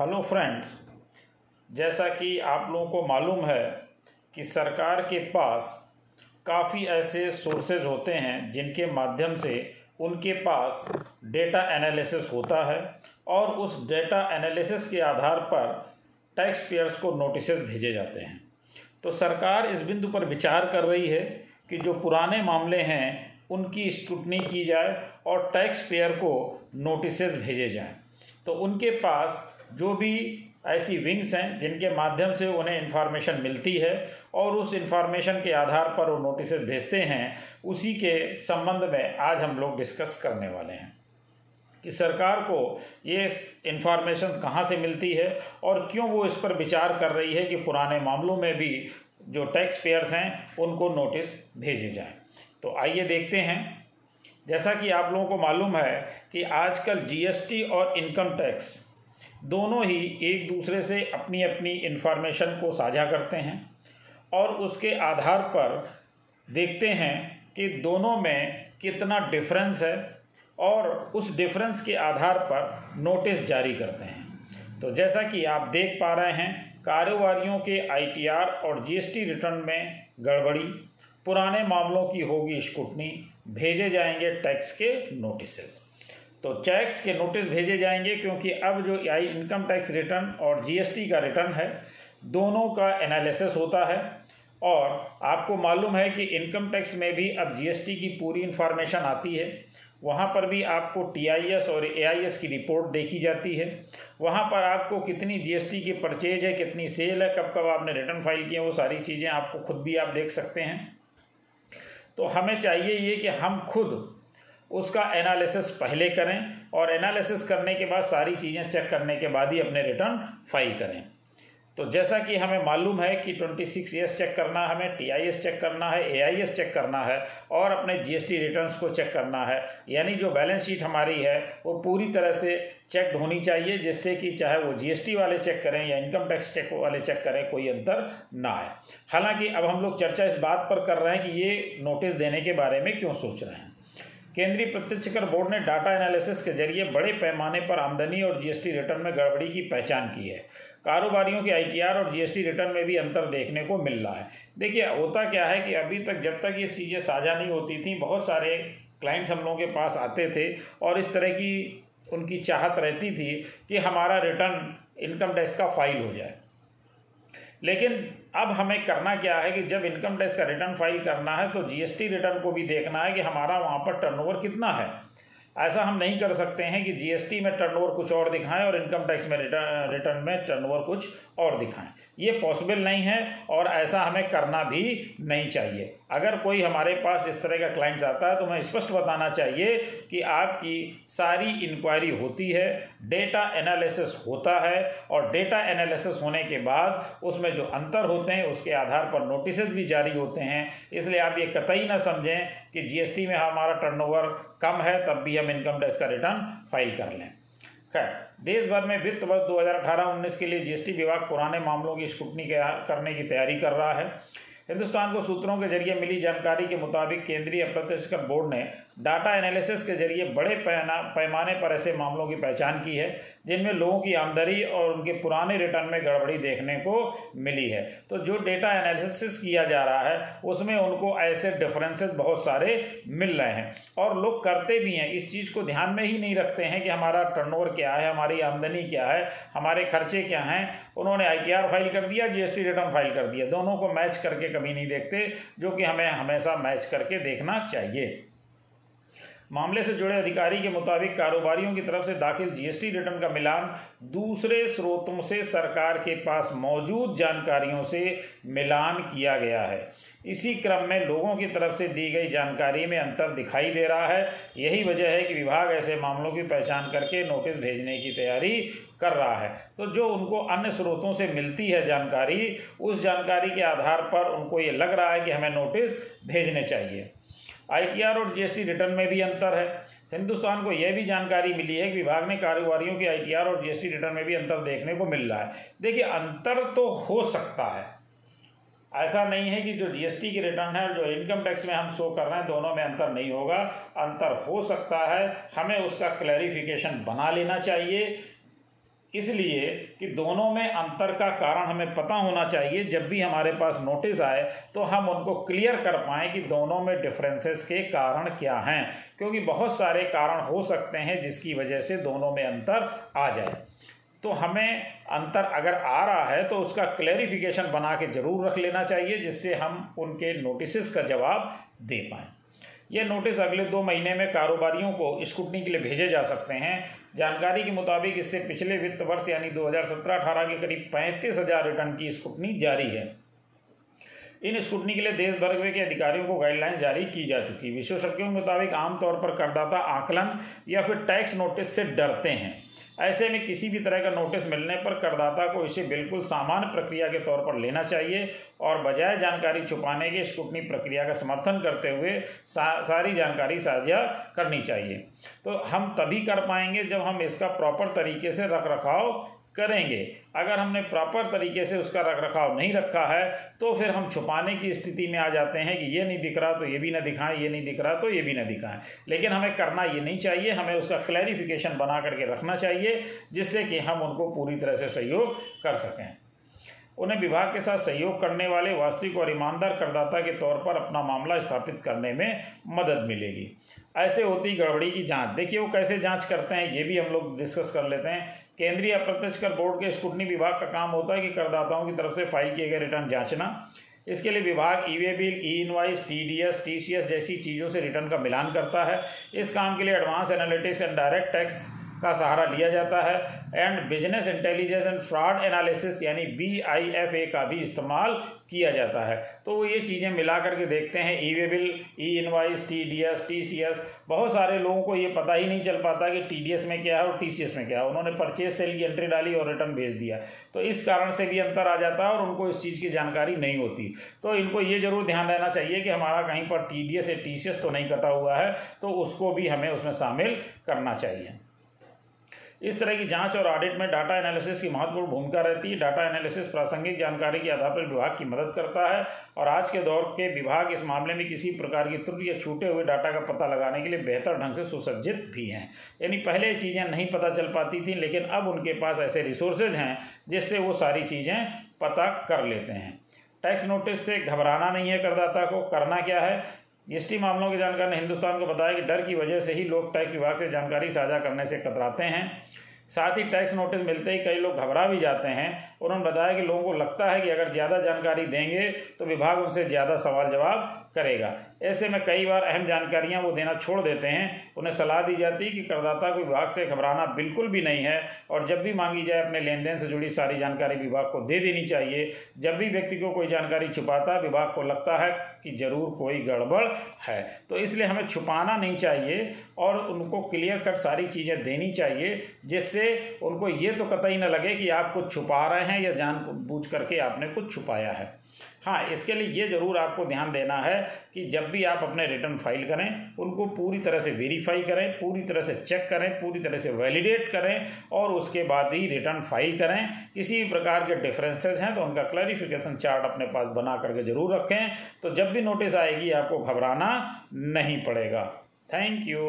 Hello friends जैसा कि आप लोगों को मालूम है कि सरकार के पास काफ़ी ऐसे सोर्सेज होते हैं जिनके माध्यम से उनके पास डेटा एनालिसिस होता है और उस डेटा एनालिसिस के आधार पर टैक्स पेयर्स को नोटिस भेजे जाते हैं। तो सरकार इस बिंदु पर विचार कर रही है कि जो पुराने मामले हैं, उनकी स्क्रूटनी की जाए और टैक्स पेयर को नोटिस भेजे जाएँ। तो उनके पास जो भी ऐसी विंग्स हैं, जिनके माध्यम से उन्हें इन्फॉर्मेशन मिलती है और उस इन्फॉर्मेशन के आधार पर वो नोटिस भेजते हैं, उसी के संबंध में आज हम लोग डिस्कस करने वाले हैं कि सरकार को ये इन्फॉर्मेशन कहाँ से मिलती है और क्यों वो इस पर विचार कर रही है कि पुराने मामलों में भी जो टैक्स पेयर्स हैं, उनको नोटिस भेजे जाएँ। तो आइए देखते हैं। जैसा कि आप लोगों को मालूम है कि आजकल जीएसटी और इनकम टैक्स दोनों ही एक दूसरे से अपनी अपनी इन्फॉर्मेशन को साझा करते हैं और उसके आधार पर देखते हैं कि दोनों में कितना डिफरेंस है और उस डिफरेंस के आधार पर नोटिस जारी करते हैं। तो जैसा कि आप देख पा रहे हैं, कारोबारियों के आईटीआर और जीएसटी रिटर्न में गड़बड़ी, पुराने मामलों की होगी स्कूटनी, भेजे जाएँगे टैक्स के नोटिस तो टैक्स के नोटिस भेजे जाएँगे क्योंकि अब जो आई इनकम टैक्स रिटर्न और जीएसटी का रिटर्न है, दोनों का एनालिसिस होता है। और आपको मालूम है कि इनकम टैक्स में भी अब जीएसटी की पूरी इन्फॉर्मेशन आती है। वहाँ पर भी आपको टीआईएस और एआईएस की रिपोर्ट देखी जाती है। वहाँ पर आपको कितनी जीएसटी की परचेज है, कितनी सेल है, कब कब आपने रिटर्न फ़ाइल किए वो सारी चीज़ें आपको खुद भी आप देख सकते हैं। तो हमें चाहिए ये कि हम खुद उसका एनालिसिस पहले करें और एनालिसिस करने के बाद सारी चीज़ें चेक करने के बाद ही अपने रिटर्न फ़ाइल करें। तो जैसा कि हमें मालूम है कि ट्वेंटी सिक्स ईयर्स चेक करना है हमें टी आई एस चेक करना है ए आई एस चेक करना है और अपने जी एस टी रिटर्न को चेक करना है। यानी जो बैलेंस शीट हमारी है, वो पूरी तरह से चेक होनी चाहिए जिससे कि चाहे वो जी एस टी वाले चेक करें या इनकम टैक्स चेक वाले चेक करें, कोई अंतर ना आए। हालाँकि अब हम लोग चर्चा इस बात पर कर रहे हैं कि ये नोटिस देने के बारे में क्यों सोच रहे हैं। केंद्रीय प्रत्यक्ष कर बोर्ड ने डाटा एनालिसिस के ज़रिए बड़े पैमाने पर आमदनी और जीएसटी रिटर्न में गड़बड़ी की पहचान की है। कारोबारियों के आईटीआर और जीएसटी रिटर्न में भी अंतर देखने को मिल रहा है। देखिए, होता क्या है कि अभी तक जब तक ये चीज़ें साझा नहीं होती थी, बहुत सारे क्लाइंट्स हम लोगों के पास आते थे और इस तरह की उनकी चाहत रहती थी कि हमारा रिटर्न इनकम टैक्स का फ़ाइल हो जाए। लेकिन अब हमें करना क्या है कि जब इनकम टैक्स का रिटर्न फ़ाइल करना है तो जीएसटी रिटर्न को भी देखना है कि हमारा वहाँ पर टर्नओवर कितना है। ऐसा हम नहीं कर सकते हैं कि जीएसटी में टर्नओवर कुछ और दिखाएँ और इनकम टैक्स में रिटर्न रिटर्न में टर्नओवर कुछ और दिखाएँ। ये पॉसिबल नहीं है और ऐसा हमें करना भी नहीं चाहिए। अगर कोई हमारे पास इस तरह का क्लाइंट्स आता है तो हमें स्पष्ट बताना चाहिए कि आपकी सारी इंक्वायरी होती है डेटा एनालिसिस होता है और डेटा एनालिसिस होने के बाद उसमें जो अंतर होते हैं, उसके आधार पर नोटिस भी जारी होते हैं। इसलिए आप ये कतई ना समझें कि जीएसटी में हमारा टर्नओवर कम है, तब भी हम इनकम टैक्स का रिटर्न फ़ाइल कर लें। खैर, देश भर में वित्त वर्ष 2018-19 के लिए जीएसटी विभाग पुराने मामलों की स्क्रूटनी करने की तैयारी कर रहा है। हिंदुस्तान को सूत्रों के ज़रिए मिली जानकारी के मुताबिक केंद्रीय अप्रत्यक्ष कर बोर्ड ने डाटा एनालिसिस के ज़रिए बड़े पैमाने पर ऐसे मामलों की पहचान की है, जिनमें लोगों की आमदनी और उनके पुराने रिटर्न में गड़बड़ी देखने को मिली है। तो जो डेटा एनालिसिस किया जा रहा है, उसमें उनको ऐसे डिफरेंसेस बहुत सारे मिल रहे हैं। और लोग करते भी हैं, इस चीज़ को ध्यान में ही नहीं रखते हैं कि हमारा टर्नओवर क्या है, हमारी आमदनी क्या है, हमारे खर्चे क्या हैं। उन्होंने आई फ़ाइल कर दिया जीएसटी रिटर्न फ़ाइल कर दिया। दोनों को मैच करके कभी नहीं देखते जो कि हमें हमेशा मैच करके देखना चाहिए। मामले से जुड़े अधिकारी के मुताबिक कारोबारियों की तरफ़ से दाखिल जीएसटी रिटर्न का मिलान दूसरे स्रोतों से सरकार के पास मौजूद जानकारियों से मिलान किया गया है। इसी क्रम में लोगों की तरफ़ से दी गई जानकारी में अंतर दिखाई दे रहा है। यही वजह है कि विभाग ऐसे मामलों की पहचान करके नोटिस भेजने की तैयारी कर रहा है। तो जो उनको अन्य स्रोतों से मिलती है जानकारी, उस जानकारी के आधार पर उनको ये लग रहा है कि हमें नोटिस भेजने चाहिए। आईटीआर और जीएसटी रिटर्न में भी अंतर है। हिंदुस्तान को यह भी जानकारी मिली है कि विभाग ने कारोबारियों के आईटीआर और जीएसटी रिटर्न में भी अंतर देखने को मिल रहा है। देखिए, अंतर तो हो सकता है। ऐसा नहीं है कि जो जीएसटी की रिटर्न है और जो इनकम टैक्स में हम शो कर रहे हैं, दोनों में अंतर नहीं होगा। अंतर हो सकता है। हमें उसका क्लैरिफिकेशन बना लेना चाहिए। इसलिए कि दोनों में अंतर का कारण हमें पता होना चाहिए। जब भी हमारे पास नोटिस आए तो हम उनको क्लियर कर पाएँ कि दोनों में डिफरेंसेस के कारण क्या हैं। क्योंकि बहुत सारे कारण हो सकते हैं जिसकी वजह से दोनों में अंतर आ जाए। तो हमें अंतर अगर आ रहा है तो उसका क्लैरिफिकेशन बना के ज़रूर रख लेना चाहिए, जिससे हम उनके नोटिस का जवाब दे पाएँ। ये नोटिस अगले दो महीने में कारोबारियों को स्कूटनी के लिए भेजे जा सकते हैं। जानकारी के मुताबिक इससे पिछले वित्त वर्ष यानी 2017-18 के करीब पैंतीस हज़ार रिटर्न की स्कूटनी जारी है। इन स्कूटनी के लिए देश भर के अधिकारियों को गाइडलाइन जारी की जा चुकी विशेषज्ञों के मुताबिक आमतौर पर करदाता आकलन या फिर टैक्स नोटिस से डरते हैं। ऐसे में किसी भी तरह का नोटिस मिलने पर करदाता को इसे बिल्कुल सामान्य प्रक्रिया के तौर पर लेना चाहिए और बजाय जानकारी छुपाने के स्कूटनी प्रक्रिया का समर्थन करते हुए सा, सारी जानकारी साझा करनी चाहिए। तो हम तभी कर पाएँगे जब हम इसका प्रॉपर तरीके से रख रखाव करेंगे। अगर हमने प्रॉपर तरीके से उसका रख रखाव नहीं रखा है तो फिर हम छुपाने की स्थिति में आ जाते हैं कि ये नहीं दिख रहा तो ये भी ना दिखाएँ, ये नहीं दिख रहा तो ये भी ना दिखाएँ। लेकिन हमें करना ये नहीं चाहिए, हमें उसका क्लैरिफिकेशन बना करके रखना चाहिए, जिससे कि हम उनको पूरी तरह से सहयोग कर सकें। उन्हें विभाग के साथ सहयोग करने वाले, वास्तविक और ईमानदार करदाता के तौर पर अपना मामला स्थापित करने में मदद मिलेगी। ऐसे होती गड़बड़ी की जाँच। देखिए, वो कैसे जाँच करते हैं, ये भी हम लोग डिस्कस कर लेते हैं। केंद्रीय अप्रत्यक्ष कर बोर्ड के स्कूटनी विभाग का काम होता है कि करदाताओं की तरफ़ से फ़ाइल किए गए रिटर्न जांचना। इसके लिए विभाग e way bill e invoice T D S T C S जैसी चीज़ों से रिटर्न का मिलान करता है। इस काम के लिए advance analytics and direct tax का सहारा लिया जाता है। And business intelligence and fraud analysis यानी बी आई एफ़ ए का भी इस्तेमाल किया जाता है। तो वो ये चीज़ें मिला करके देखते हैं। E way bill e invoice T D S T C S बहुत सारे लोगों को ये पता ही नहीं चल पाता कि टी डी एस में क्या है और टी सी एस में क्या है। उन्होंने परचेज सेल की एंट्री डाली और रिटर्न भेज दिया। तो इस कारण से भी अंतर आ जाता है और उनको इस चीज़ की जानकारी नहीं होती। तो इनको ये ज़रूर ध्यान देना चाहिए कि हमारा कहीं पर टी डी एस या टी सी एस तो नहीं कटा हुआ है। तो उसको भी हमें उसमें शामिल करना चाहिए। इस तरह की जाँच और ऑडिट में डाटा एनालिसिस की महत्वपूर्ण भूमिका रहती है। डाटा एनालिसिस प्रासंगिक जानकारी के आधार पर विभाग की मदद करता है और आज के दौर के विभाग इस मामले में किसी प्रकार की त्रुटि या छूटे हुए डाटा का पता लगाने के लिए बेहतर ढंग से सुसज्जित भी हैं। यानी पहले चीज़ें नहीं पता चल पाती थी, लेकिन अब उनके पास ऐसे रिसोर्सेज हैं जिससे वो सारी चीज़ें पता कर लेते हैं। टैक्स नोटिस से घबराना नहीं है करदाता को, करना क्या है? जीएसटी मामलों की जानकार ने हिंदुस्तान को बताया कि डर की वजह से ही लोग टैक्स विभाग से जानकारी साझा करने से कतराते हैं। साथ ही टैक्स नोटिस मिलते ही कई लोग घबरा भी जाते हैं उन्होंने बताया कि लोगों को लगता है कि अगर ज़्यादा जानकारी देंगे तो विभाग उनसे ज़्यादा सवाल जवाब करेगा। ऐसे में कई बार अहम जानकारियाँ वो देना छोड़ देते हैं। उन्हें सलाह दी जाती है कि करदाता को विभाग से घबराना बिल्कुल भी नहीं है और जब भी मांगी जाए अपने लेन देन से जुड़ी सारी जानकारी विभाग को दे देनी चाहिए। जब भी व्यक्ति को कोई जानकारी छुपाता विभाग को लगता है कि ज़रूर कोई गड़बड़ है। तो इसलिए हमें छुपाना नहीं चाहिए और उनको क्लियर कट सारी चीज़ें देनी चाहिए, जिससे उनको ये तो कतई ना लगे कि आप कुछ छुपा रहे हैं या जान बूझ करके आपने कुछ छुपाया है। हाँ इसके लिए ये ज़रूर आपको ध्यान देना है कि जब भी आप अपने रिटर्न फ़ाइल करें, उनको पूरी तरह से वेरीफाई करें, पूरी तरह से चेक करें, पूरी तरह से वैलिडेट करें और उसके बाद ही रिटर्न फ़ाइल करें। किसी प्रकार के डिफरेंसेस हैं तो उनका क्लैरिफिकेशन चार्ट अपने पास बना करके ज़रूर रखें। तो जब भी नोटिस आएगी, आपको घबराना नहीं पड़ेगा। Thank you